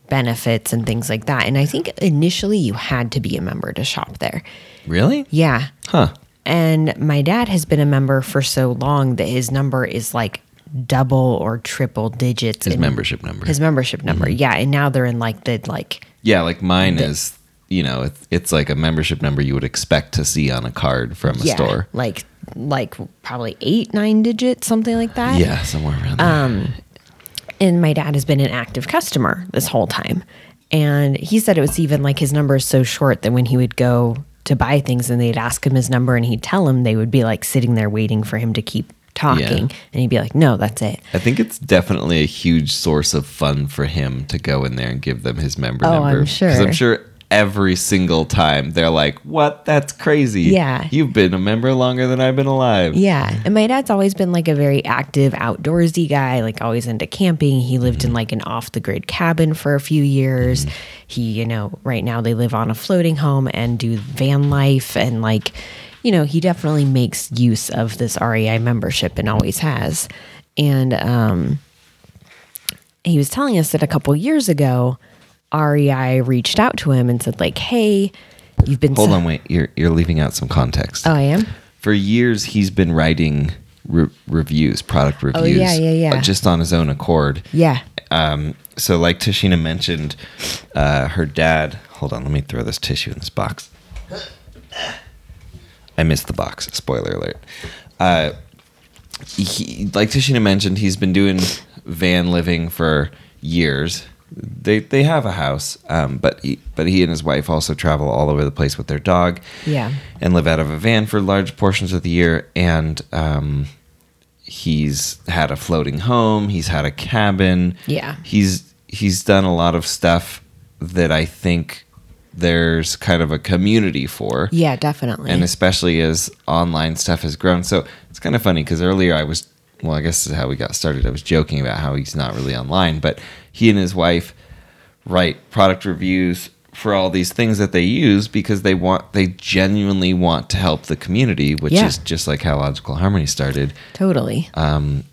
benefits and things like that. And I think initially you had to be a member to shop there. Really? Yeah. Huh. And my dad has been a member for so long that his number is like double or triple digits. His in- membership number. His membership number. Mm-hmm. Yeah. And now they're in like the like Yeah, like mine is, you know, it's, it's like a membership number you would expect to see on a card from a yeah, store. like like probably eight, nine digits, something like that. Yeah, somewhere around there. Um, and my dad has been an active customer this whole time. And he said it was even like his number is so short that when he would go to buy things and they'd ask him his number and he'd tell him, they would be like sitting there waiting for him to keep talking. Yeah. And he'd be like, no, that's it. I think it's definitely a huge source of fun for him to go in there and give them his member Oh, number. I'm 'Cause I'm sure. Every single time they're like, "What? That's crazy." Yeah. you've been a member longer than I've been alive. Yeah. And my dad's always been like a very active outdoorsy guy, like always into camping. He lived in like an off the grid cabin for a few years. He, you know, right now they live on a floating home and do van life. And like, you know, he definitely makes use of this REI membership and always has. And um, he was telling us that a couple years ago, REI reached out to him and said, like, hey, You've been Hold so- on, wait. You're you're leaving out some context. Oh, I am. For years, he's been writing re- reviews, product reviews. Oh, yeah, yeah, yeah. uh, Just on his own accord. Yeah. Um, so, like Tashina mentioned, uh, her dad. Hold on, let me throw this tissue in this box. I missed the box. Spoiler alert. Uh, he, like Tashina mentioned, he's been doing van living for years. They they have a house, um, but he, but he and his wife also travel all over the place with their dog Yeah. and live out of a van for large portions of the year. And um, he's had a floating home. He's had a cabin. Yeah. He's he's done a lot of stuff that I think there's kind of a community for. Yeah, definitely. And especially as online stuff has grown. So it's kind of funny because earlier I was, well, I guess this is how we got started. I was joking about how he's not really online, but he and his wife write product reviews for all these things that they use because they want, they genuinely want to help the community, which Yeah. is just like how Logical Harmony started. totally. Um,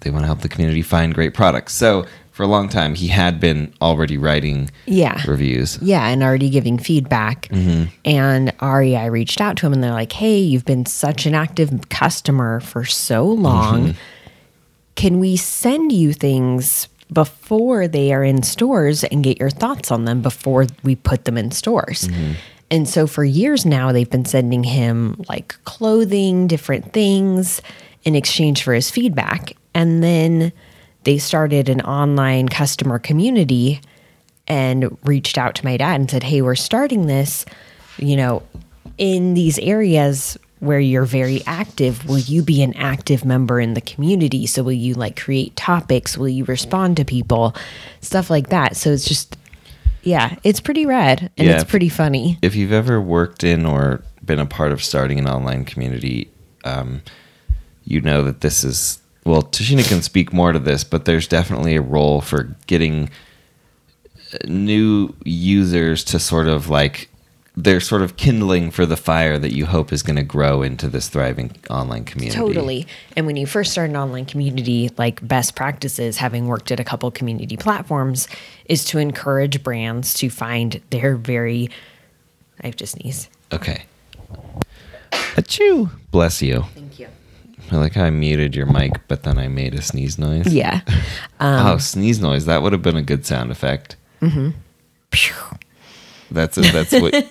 they want to help the community find great products. So for a long time, he had been already writing Yeah. reviews. Yeah, and already giving feedback. Mm-hmm. And REI reached out to him and they're like, hey, you've been such an active customer for so long. Mm-hmm. Can we send you things before they are in stores and get your thoughts on them before we put them in stores? Mm-hmm. And so for years now, they've been sending him like clothing, different things in exchange for his feedback. And then they started an online customer community and reached out to my dad and said, Hey, we're starting this, you know, in these areas where you're very active. Will you be an active member in the community? So, will you like create topics? Will you respond to people? Stuff like that. So, it's just, yeah, it's pretty rad and Yeah, it's pretty funny. if you've ever worked in or been a part of starting an online community, um, you know that this is well. Tashina can speak more to this, but there's definitely a role for getting new users to sort of like they're sort of kindling for the fire that you hope is going to grow into this thriving online community. Totally. And when you first start an online community, like best practices, having worked at a couple community platforms, is to encourage brands to find their very. I have to sneeze. Okay. Achoo! Bless you. I like how I muted your mic, but then I made a sneeze noise. Yeah. oh, sneeze noise. That would have been a good sound effect. That's it. That's what.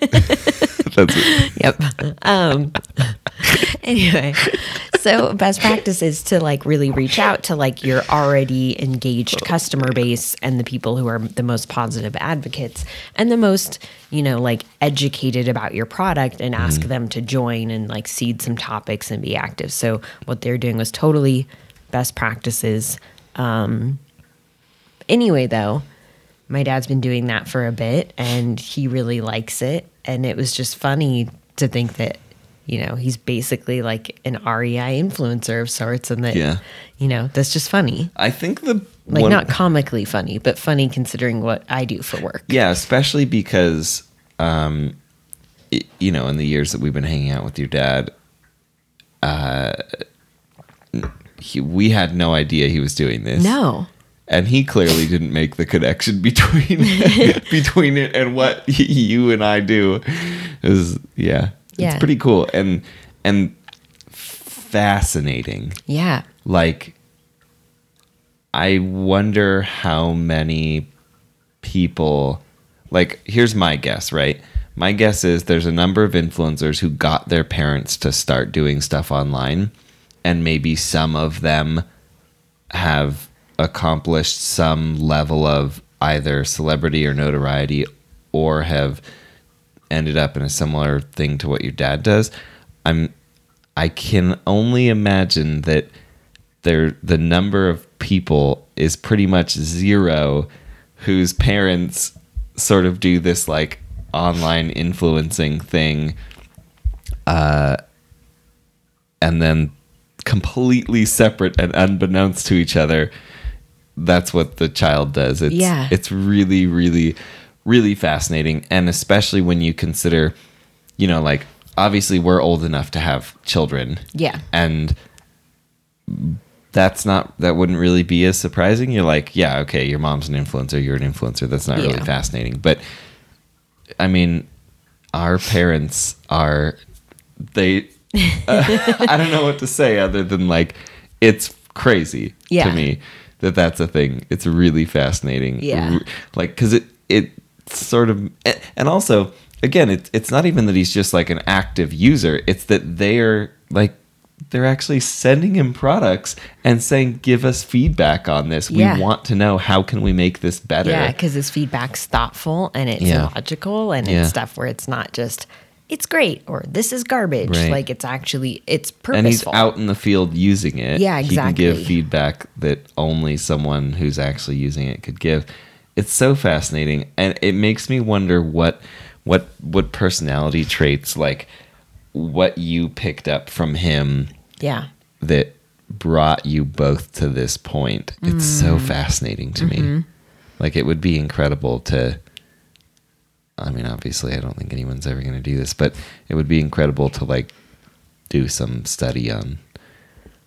that's what, Yep. Um, anyway, so best practice is to like really reach out to like your already engaged customer base and the people who are the most positive advocates and the most, you know, like educated about your product and ask them to join and like seed some topics and be active. So what they're doing was totally best practices. Um, anyway, though, my dad's been doing that for a bit and he really likes it. And it was just funny to think that, you know, he's basically like an REI influencer of sorts and that, Yeah. you know, that's just funny. I think the Like, one- not comically funny, but funny considering what I do for work. Yeah, especially because, um, i you know, in the years that we've been hanging out with your dad, uh, he, we had no idea he was doing this. No. and he clearly didn't make the connection between between it and what you and I do. It was yeah, Yeah. it's pretty cool and and fascinating. Yeah. Like, I wonder how many people. Like, here's my guess, right? My guess is there's a number of influencers who got their parents to start doing stuff online, and maybe some of them have accomplished some level of either celebrity or notoriety or have ended up in a similar thing to what your dad does. I'm I can only imagine that there the number of people is pretty much zero whose parents sort of do this like online influencing thing uh and then completely separate and unbeknownst to each other that's what the child does it's Yeah. it's really really really fascinating and especially when you consider you know like obviously we're old enough to have children Yeah. and that's not that wouldn't really be as surprising you're like yeah okay your mom's an influencer you're an influencer that's not really fascinating but i mean our parents are they uh, I don't know what to say other than like it's crazy Yeah. to me that that's a thing. It's really fascinating. Yeah. Like cuz it it sort of and also again it's it's not even that he's just like an active user. It's that they're like they're actually sending him products and saying give us feedback on this. Yeah. We want to know how can we make this better. Yeah, because his feedback's thoughtful and it's Yeah. logical and Yeah. it's stuff where it's not just it's great or this is garbage. Right. Like it's actually it's purposeful and he's out in the field using it. Yeah, He can give feedback that only someone who's actually using it could give. It's so fascinating, and it makes me wonder what what what personality traits like what you picked up from him yeah. that brought you both to this point. It's so Mm-hmm. fascinating to me. Like it would be incredible to I mean obviously I don't think anyone's ever going to do this, but it would be incredible to like do some study on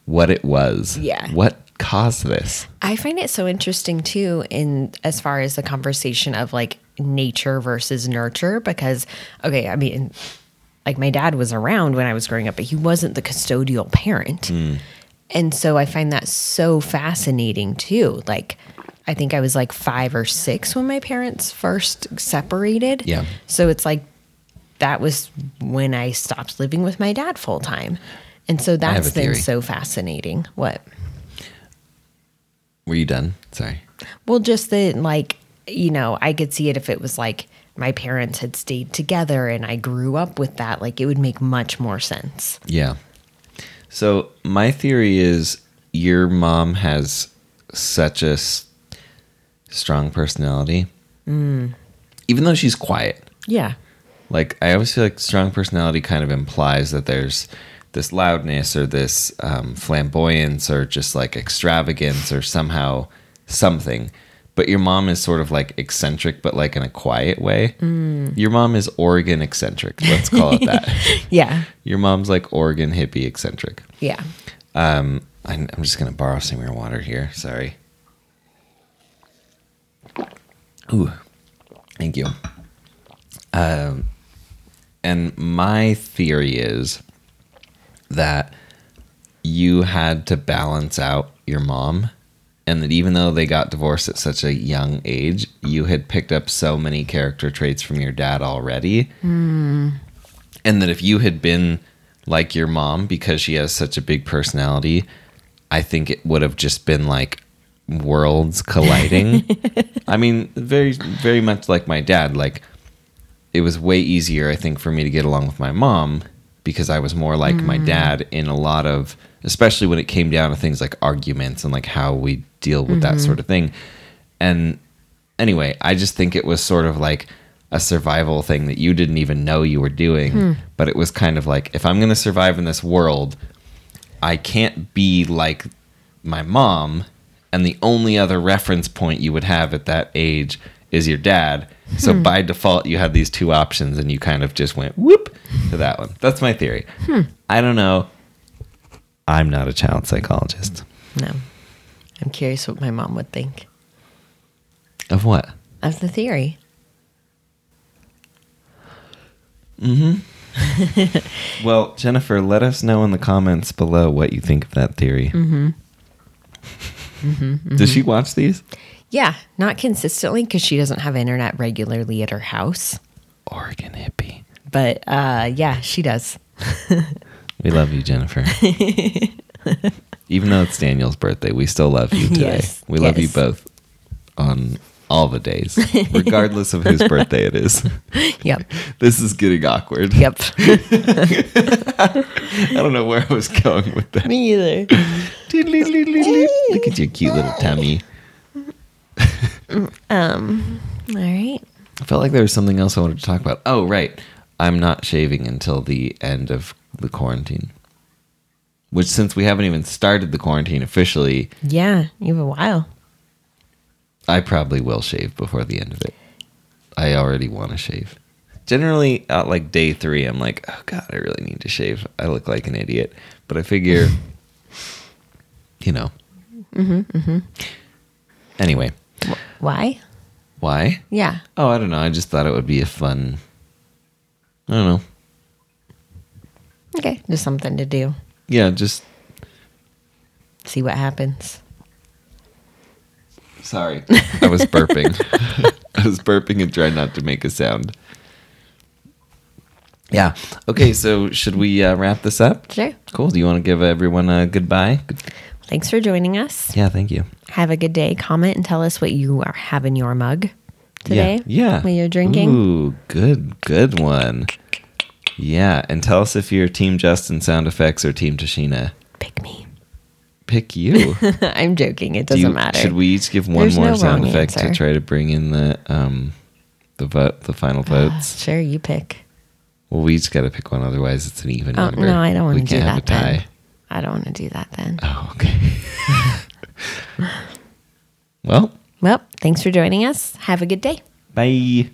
what it was. Yeah. What caused this? I find it so interesting too in as far as the conversation of like nature versus nurture because okay, I mean like my dad was around when I was growing up, but he wasn't the custodial parent. Hmm. And so I find that so fascinating too. Like I think I was like 5 or 6 when my parents first separated. Yeah. So it's like that was when I stopped living with my dad full time. And so that's been so fascinating. What? Were you done? Sorry. Well, just that, like, you know, I could see it if it was like my parents had stayed together and I grew up with that. Like, it would make much more sense. Yeah. So my theory is your mom has such a s- strong personality, mm. even though she's quiet. Yeah. Like I always feel like strong personality kind of implies that there's this loudness or this um, flamboyance or just like extravagance or somehow something. But your mom is sort of like eccentric, but like in a quiet way. Your mom is Oregon eccentric. Let's call it that. Yeah. Your mom's like Oregon hippie eccentric. Yeah. Um, I'm, I'm just gonna borrow some of your water here. Sorry. Ooh, thank you. Um, and my theory is that you had to balance out your mom, and that even though they got divorced at such a young age, you had picked up so many character traits from your dad already. Hmm. And that if you had been like your mom because she has such a big personality i think it would have just been like worlds colliding. I mean very very much like my dad like it was way easier i think for me to get along with my mom because i was more like my mm. dad in a lot of especially when it came down to things like arguments and like how we deal with that sort mm-hmm. of thing and anyway, I just think it was sort of like a survival thing that you didn't even know you were doing. Hmm. But it was kind of like, if I'm going to survive in this world, I can't be like my mom. And the only other reference point you would have at that age is your dad. So by default, you had these two options and you kind of just went whoop to that one. That's my theory. I don't know. I'm not a child psychologist. No. I'm curious what my mom would think Of what? of the theory. Hmm. Well, Jennifer, let us know in the comments below what you think of that theory. Mm-hmm. Does she watch these? Yeah. Not consistently because she doesn't have internet regularly at her house. Oregon hippie. But uh, yeah, she does. We love you, Jennifer. Even though it's Daniel's birthday, we still love you today. Yes, We love you both on all the days, regardless of whose birthday it is. Yep. This is getting awkward. Yep. I don't know where I was going with that. Me either. Look at your cute little tummy. Um, all right. I felt like there was something else I wanted to talk about. Oh, right. I'm not shaving until the end of the quarantine. Which, since we haven't even started the quarantine officially, Yeah, you have a while. I probably will shave before the end of it. I already want to shave. Generally, at like day three, I'm like, oh God, I really need to shave. I look like an idiot. But I figure, you know. Hmm. Hmm. Anyway, Why? why? Yeah. Oh, I don't know. I just thought it would be a fun I don't know. Okay, just something to do. Yeah, just See what happens. sorry. I was burping. I was burping and trying not to make a sound. Yeah. Okay, so should we uh, wrap this up? Sure. Cool. Do you want to give everyone a goodbye? Thanks for joining us. Yeah, thank you. Have a good day. Comment and tell us what you are have in your mug today. Yeah. yeah. When you're drinking. Ooh, good, good one. Yeah, and tell us if you're Team Justin sound effects or Team Tashina. Pick me. Pick you. I'm joking. It doesn't you- matter. Should we each give one There's more no sound effect answer. to try to bring in the um the vote the final votes? Sure, you pick. well, we each got to pick one, otherwise it's an even Oh number. no, I don't want to do can't have that a tie. then. I don't want to do that then. Oh, okay. well, Well, thanks for joining us. Have a good day. bye.